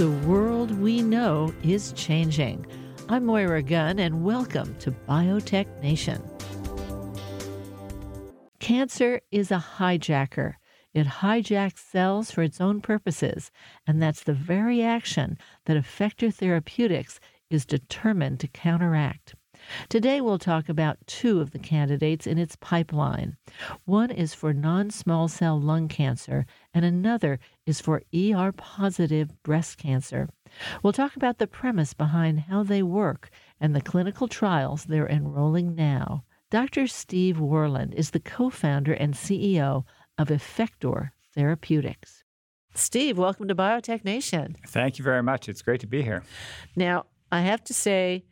The world we know is changing. I'm Moira Gunn, and welcome to Biotech Nation. Cancer is a hijacker. It hijacks cells for its own purposes, and that's the very action that effector therapeutics is determined to counteract. Today, we'll talk about two of the candidates in its pipeline. One is for non small cell lung cancer, and another is for ER positive breast cancer. We'll talk about the premise behind how they work and the clinical trials they're enrolling now. Dr. Steve Worland is the co founder and CEO of Effector Therapeutics. Steve, welcome to Biotech Nation. Thank you very much. It's great to be here. Now, I have to say,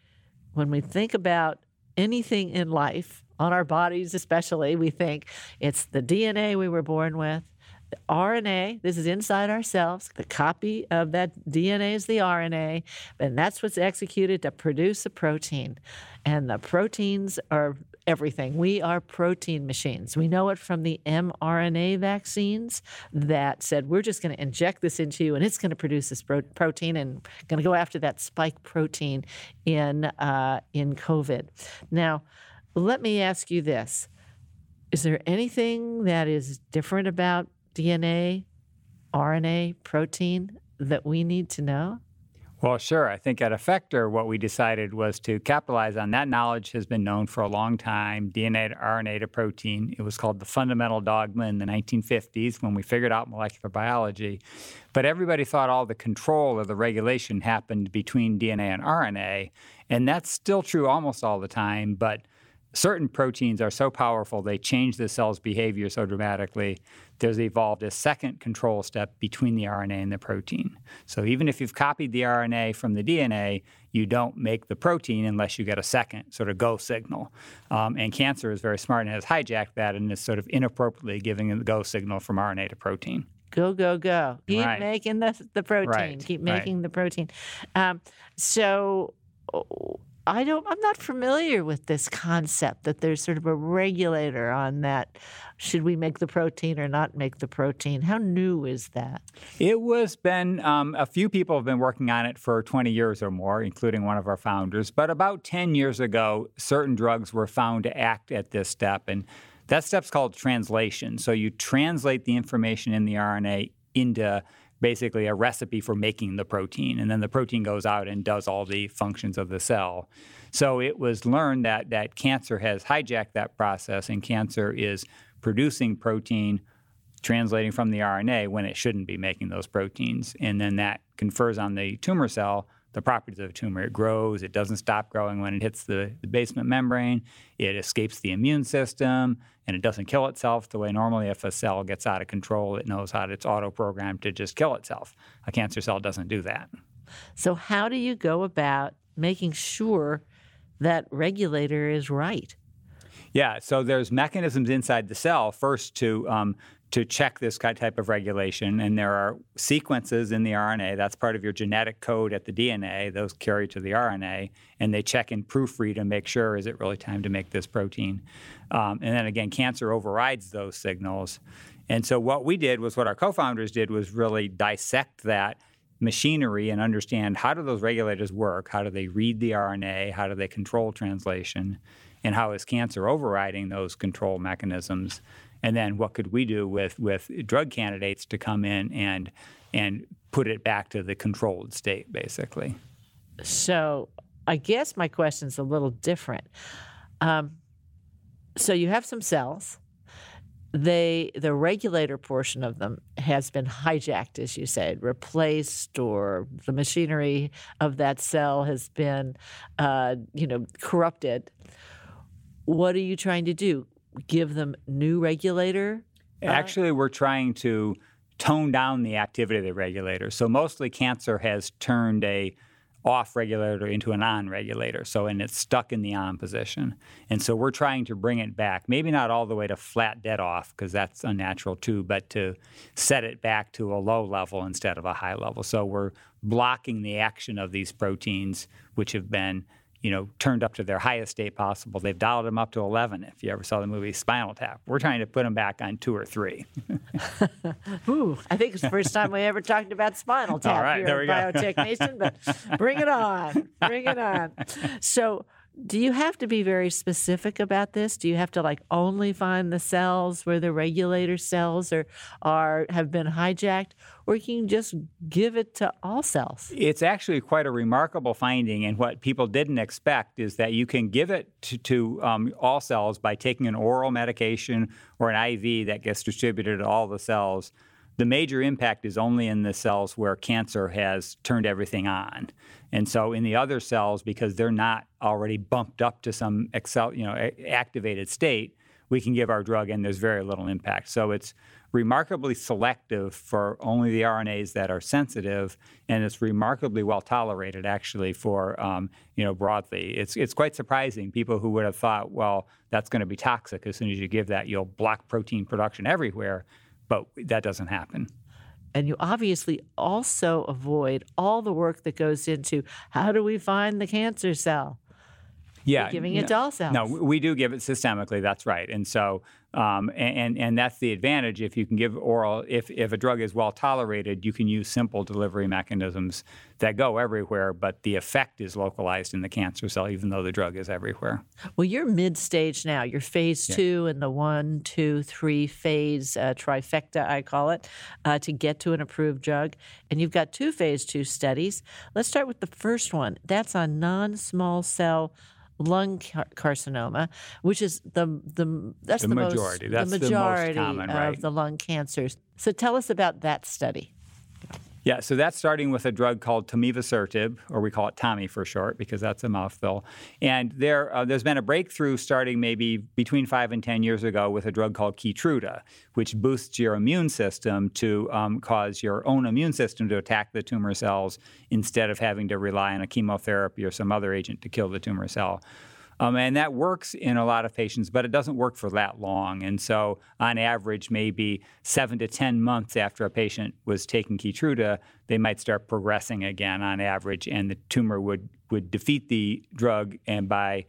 when we think about anything in life, on our bodies especially, we think it's the DNA we were born with, the RNA, this is inside ourselves. The copy of that DNA is the RNA, and that's what's executed to produce a protein. And the proteins are everything. We are protein machines. We know it from the mRNA vaccines that said we're just going to inject this into you and it's going to produce this pro- protein and going to go after that spike protein in uh, in COVID. Now, let me ask you this: Is there anything that is different about DNA, RNA, protein that we need to know? Well, sure. I think at Effector, what we decided was to capitalize on that knowledge has been known for a long time DNA to RNA to protein. It was called the fundamental dogma in the 1950s when we figured out molecular biology. But everybody thought all the control or the regulation happened between DNA and RNA. And that's still true almost all the time. But certain proteins are so powerful, they change the cell's behavior so dramatically, there's evolved a second control step between the RNA and the protein. So even if you've copied the RNA from the DNA, you don't make the protein unless you get a second sort of go signal. Um, and cancer is very smart and has hijacked that and is sort of inappropriately giving the go signal from RNA to protein. Go, go, go. Keep Right. making the, the protein. Right, Keep right. making the protein. Um, so I don't I'm not familiar with this concept that there's sort of a regulator on that. Should we make the protein or not make the protein? How new is that? It was been um, a few people have been working on it for 20 years or more, including one of our founders. But about 10 years ago, certain drugs were found to act at this step, and that step's called translation. So you translate the information in the RNA into basically a recipe for making the protein, and then the protein goes out and does all the functions of the cell. So it was learned that that cancer has hijacked that process, and cancer is producing protein translating from the RNA when it shouldn't be making those proteins. And then that confers on the tumor cell the properties of a tumor. It grows, it doesn't stop growing when it hits the, the basement membrane, it escapes the immune system, and it doesn't kill itself the way normally if a cell gets out of control, it knows how to, it's auto programmed to just kill itself. A cancer cell doesn't do that. So how do you go about making sure that regulator is right? Yeah, so there's mechanisms inside the cell first to um, to check this type of regulation, and there are sequences in the RNA. That's part of your genetic code at the DNA. Those carry to the RNA, and they check and proofread to make sure is it really time to make this protein. Um, and then again, cancer overrides those signals. And so what we did was what our co-founders did was really dissect that machinery and understand how do those regulators work? How do they read the RNA? How do they control translation? And how is cancer overriding those control mechanisms? And then what could we do with, with drug candidates to come in and and put it back to the controlled state, basically? So I guess my question is a little different. Um, so you have some cells. They the regulator portion of them has been hijacked, as you said, replaced, or the machinery of that cell has been, uh, you know, corrupted. What are you trying to do? Give them new regulator? Uh, Actually, we're trying to tone down the activity of the regulator. So mostly cancer has turned a off regulator into an on regulator. So and it's stuck in the on position. And so we're trying to bring it back. Maybe not all the way to flat dead off because that's unnatural too, but to set it back to a low level instead of a high level. So we're blocking the action of these proteins which have been you know, turned up to their highest state possible. They've dialed them up to 11. If you ever saw the movie Spinal Tap, we're trying to put them back on two or three. Ooh, I think it's the first time we ever talked about Spinal Tap All right, here there we at go. Biotech Nation, but bring it on, bring it on. So, do you have to be very specific about this? Do you have to like only find the cells where the regulator cells are are have been hijacked, or you can just give it to all cells? It's actually quite a remarkable finding, and what people didn't expect is that you can give it to, to um, all cells by taking an oral medication or an IV that gets distributed to all the cells. The major impact is only in the cells where cancer has turned everything on. And so in the other cells, because they're not already bumped up to some excel, you know, activated state, we can give our drug and there's very little impact. So it's remarkably selective for only the RNAs that are sensitive, and it's remarkably well tolerated actually for um, you know broadly. It's it's quite surprising. People who would have thought, well, that's going to be toxic as soon as you give that, you'll block protein production everywhere, but that doesn't happen. And you obviously also avoid all the work that goes into how do we find the cancer cell? Yeah, giving it no, to all cells. No, we do give it systemically. That's right, and so um, and and that's the advantage. If you can give oral, if if a drug is well tolerated, you can use simple delivery mechanisms that go everywhere, but the effect is localized in the cancer cell, even though the drug is everywhere. Well, you're mid stage now. You're phase two in the one, two, three phase uh, trifecta, I call it, uh, to get to an approved drug. And you've got two phase two studies. Let's start with the first one. That's on non small cell lung car- carcinoma, which is the the that's The the, majority. most That's the the most majority common, of right. the lung cancers. So tell us about that study. Yeah, so that's starting with a drug called tomivosertib, or we call it Tommy for short because that's a mouthful. And there, uh, there's been a breakthrough starting maybe between five and 10 years ago with a drug called Keytruda, which boosts your immune system to um, cause your own immune system to attack the tumor cells instead of having to rely on a chemotherapy or some other agent to kill the tumor cell. Um, and that works in a lot of patients, but it doesn't work for that long. And so, on average, maybe seven to 10 months after a patient was taking Keytruda, they might start progressing again on average, and the tumor would, would defeat the drug, and by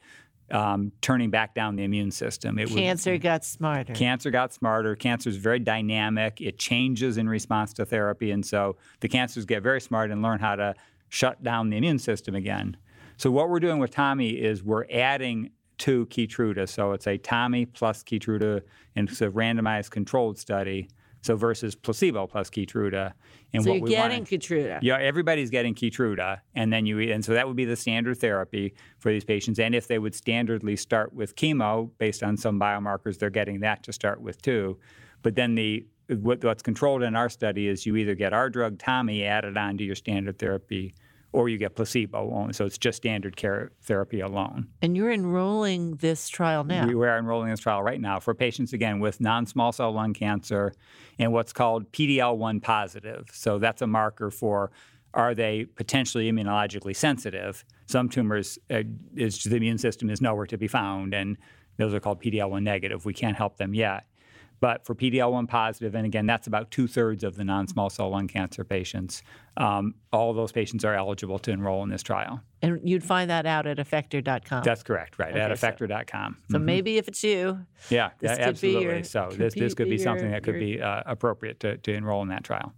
um, turning back down the immune system, it would Cancer got smarter. Cancer got smarter. Cancer is very dynamic. It changes in response to therapy. And so the cancers get very smart and learn how to shut down the immune system again. So what we're doing with Tommy is we're adding to Keytruda. So it's a Tommy plus Keytruda, and it's a randomized controlled study. So versus placebo plus Keytruda. And so what you're we getting want Keytruda. yeah, everybody's getting Keytruda, and then you and so that would be the standard therapy for these patients. And if they would standardly start with chemo based on some biomarkers, they're getting that to start with too. But then the what, what's controlled in our study is you either get our drug Tommy added on to your standard therapy, or you get placebo only. So it's just standard care therapy alone. And you're enrolling this trial now. We, are enrolling this trial right now for patients again with non-small cell lung cancer and what's called PD-L1 positive. So that's a marker for are they potentially immunologically sensitive? Some tumors, uh, is, the immune system is nowhere to be found, and those are called PD-L1 negative. We can't help them yet. But for PD-L1 positive, and again, that's about two thirds of the non-small cell lung cancer patients. Um, all of those patients are eligible to enroll in this trial. and you'd find that out at effector.com. That's correct, right? Okay, at so- effector.com. so Mhm. maybe if it's you, Yeah, This yeah, absolutely. your- so this this could be be something your- that could your- be uh, appropriate to, to enroll in that trial.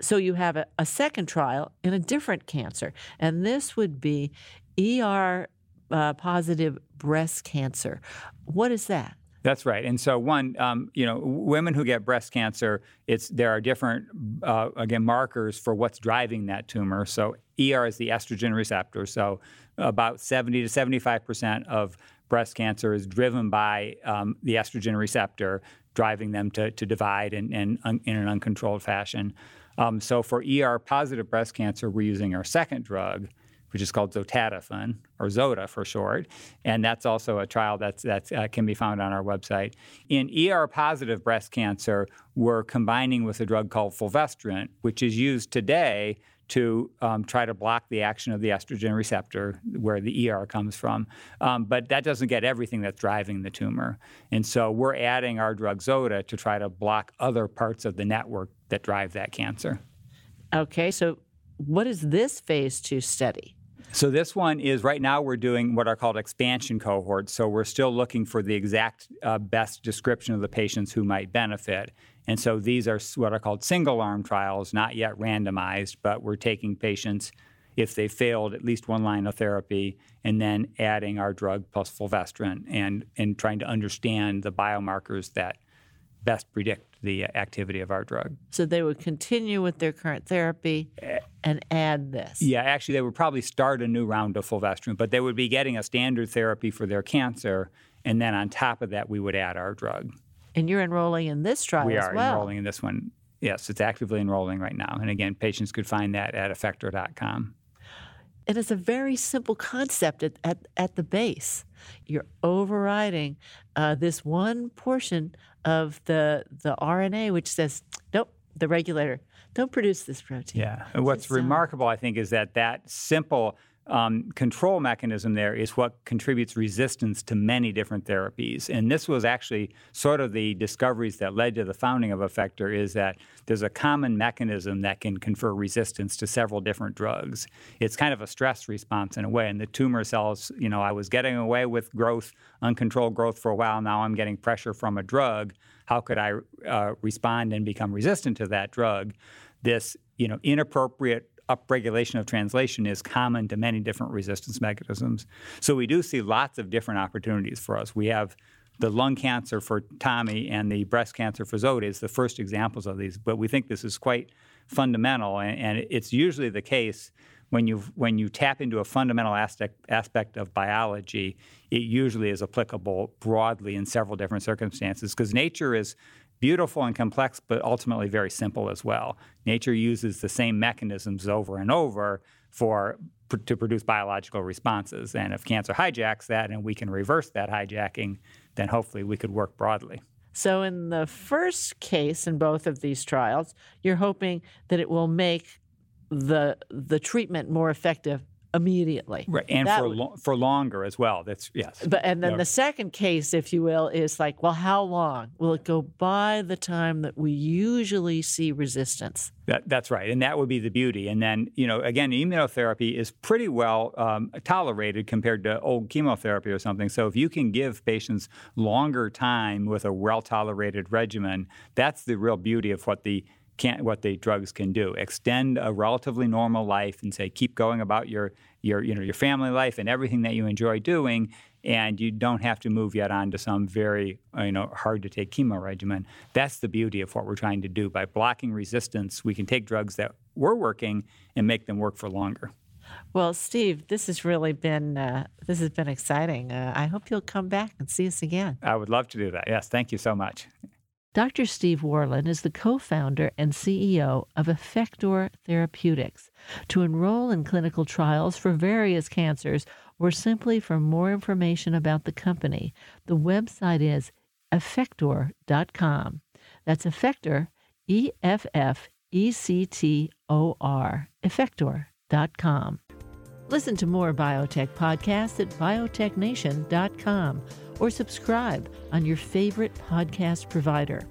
so you have a, a second trial in a different cancer, and this would be ER uh, positive breast cancer. What is that? That's right. And so, one, um, you know, women who get breast cancer, it's there are different, uh, again, markers for what's driving that tumor. So, ER is the estrogen receptor. So, about 70 to 75 percent of breast cancer is driven by um, the estrogen receptor, driving them to, to divide in, in, in an uncontrolled fashion. Um, so, for ER positive breast cancer, we're using our second drug, which is called Zotatifin, or Zota for short, and that's also a trial that's that uh, can be found on our website. In ER-positive breast cancer, we're combining with a drug called fulvestrant, which is used today to um, try to block the action of the estrogen receptor, where the ER comes from. Um, but that doesn't get everything that's driving the tumor, and so we're adding our drug Zota to try to block other parts of the network that drive that cancer. Okay, so what is this phase two study? So this one is right now we're doing what are called expansion cohorts. So we're still looking for the exact uh, best description of the patients who might benefit. And so these are what are called single arm trials, not yet randomized, but we're taking patients if they failed at least one line of therapy and then adding our drug plus fulvestrant and, and trying to understand the biomarkers that best predict the activity of our drug. So they would continue with their current therapy and add this. Yeah, actually, they would probably start a new round of fulvestrant, but they would be getting a standard therapy for their cancer, and then on top of that, we would add our drug. And you're enrolling in this trial we are well. enrolling in this one. Yes, it's actively enrolling right now. And again, patients could find that at effector.com. And it's a very simple concept at, at, at the base. You're overriding uh, this one portion of the the RNA, which says, nope, the regulator, don't produce this protein. Yeah. And what's uh, remarkable, I think, is that that simple um, control mechanism there is what contributes resistance to many different therapies. And this was actually sort of the discoveries that led to the founding of Effector is that there's a common mechanism that can confer resistance to several different drugs. It's kind of a stress response in a way. And the tumor cells, you know, I was getting away with growth, uncontrolled growth for a while. Now I'm getting pressure from a drug. How could I uh, respond and become resistant to that drug? This, you know, inappropriate upregulation of translation is common to many different resistance mechanisms. So we do see lots of different opportunities for us. We have the lung cancer for Tommy and the breast cancer for Zoe is the first examples of these, but we think this is quite fundamental, and, and it's usually the case when you when you tap into a fundamental aspect aspect of biology, it usually is applicable broadly in several different circumstances because nature is beautiful and complex, but ultimately very simple as well. Nature uses the same mechanisms over and over for to produce biological responses. And if cancer hijacks that and we can reverse that hijacking, then hopefully we could work broadly. So in the first case in both of these trials, you're hoping that it will make the the treatment more effective immediately. Right, and That for would- lo- for longer as well. That's yes. But and then Yeah. the second case, if you will, is like, well, how long will it go by the time that we usually see resistance? That, that's right, and that would be the beauty. And then, you know, again, immunotherapy is pretty well um, tolerated compared to old chemotherapy or something. So if you can give patients longer time with a well-tolerated regimen, that's the real beauty of what the can what the drugs can do. Extend a relatively normal life and say keep going about your your you know your family life and everything that you enjoy doing, and you don't have to move yet on to some very you know hard to take chemo regimen. That's the beauty of what we're trying to do. By blocking resistance, we can take drugs that were working and make them work for longer. Well, Steve, this has really been uh, this has been exciting. Uh, I hope you'll come back and see us again. I would love to do that. Yes, thank you so much. Dr. Steve Worland is the co founder and CEO of Effector Therapeutics. To enroll in clinical trials for various cancers or simply for more information about the company, the website is effector.com. That's Effector, E F F E C T O R, effector.com. Listen to more biotech podcasts at biotechnation.com or subscribe on your favorite podcast provider.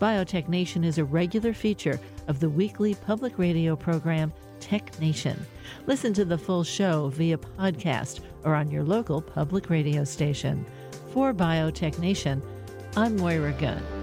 Biotech Nation is a regular feature of the weekly public radio program Tech Nation. Listen to the full show via podcast or on your local public radio station. For Biotech Nation, I'm Moira Gunn.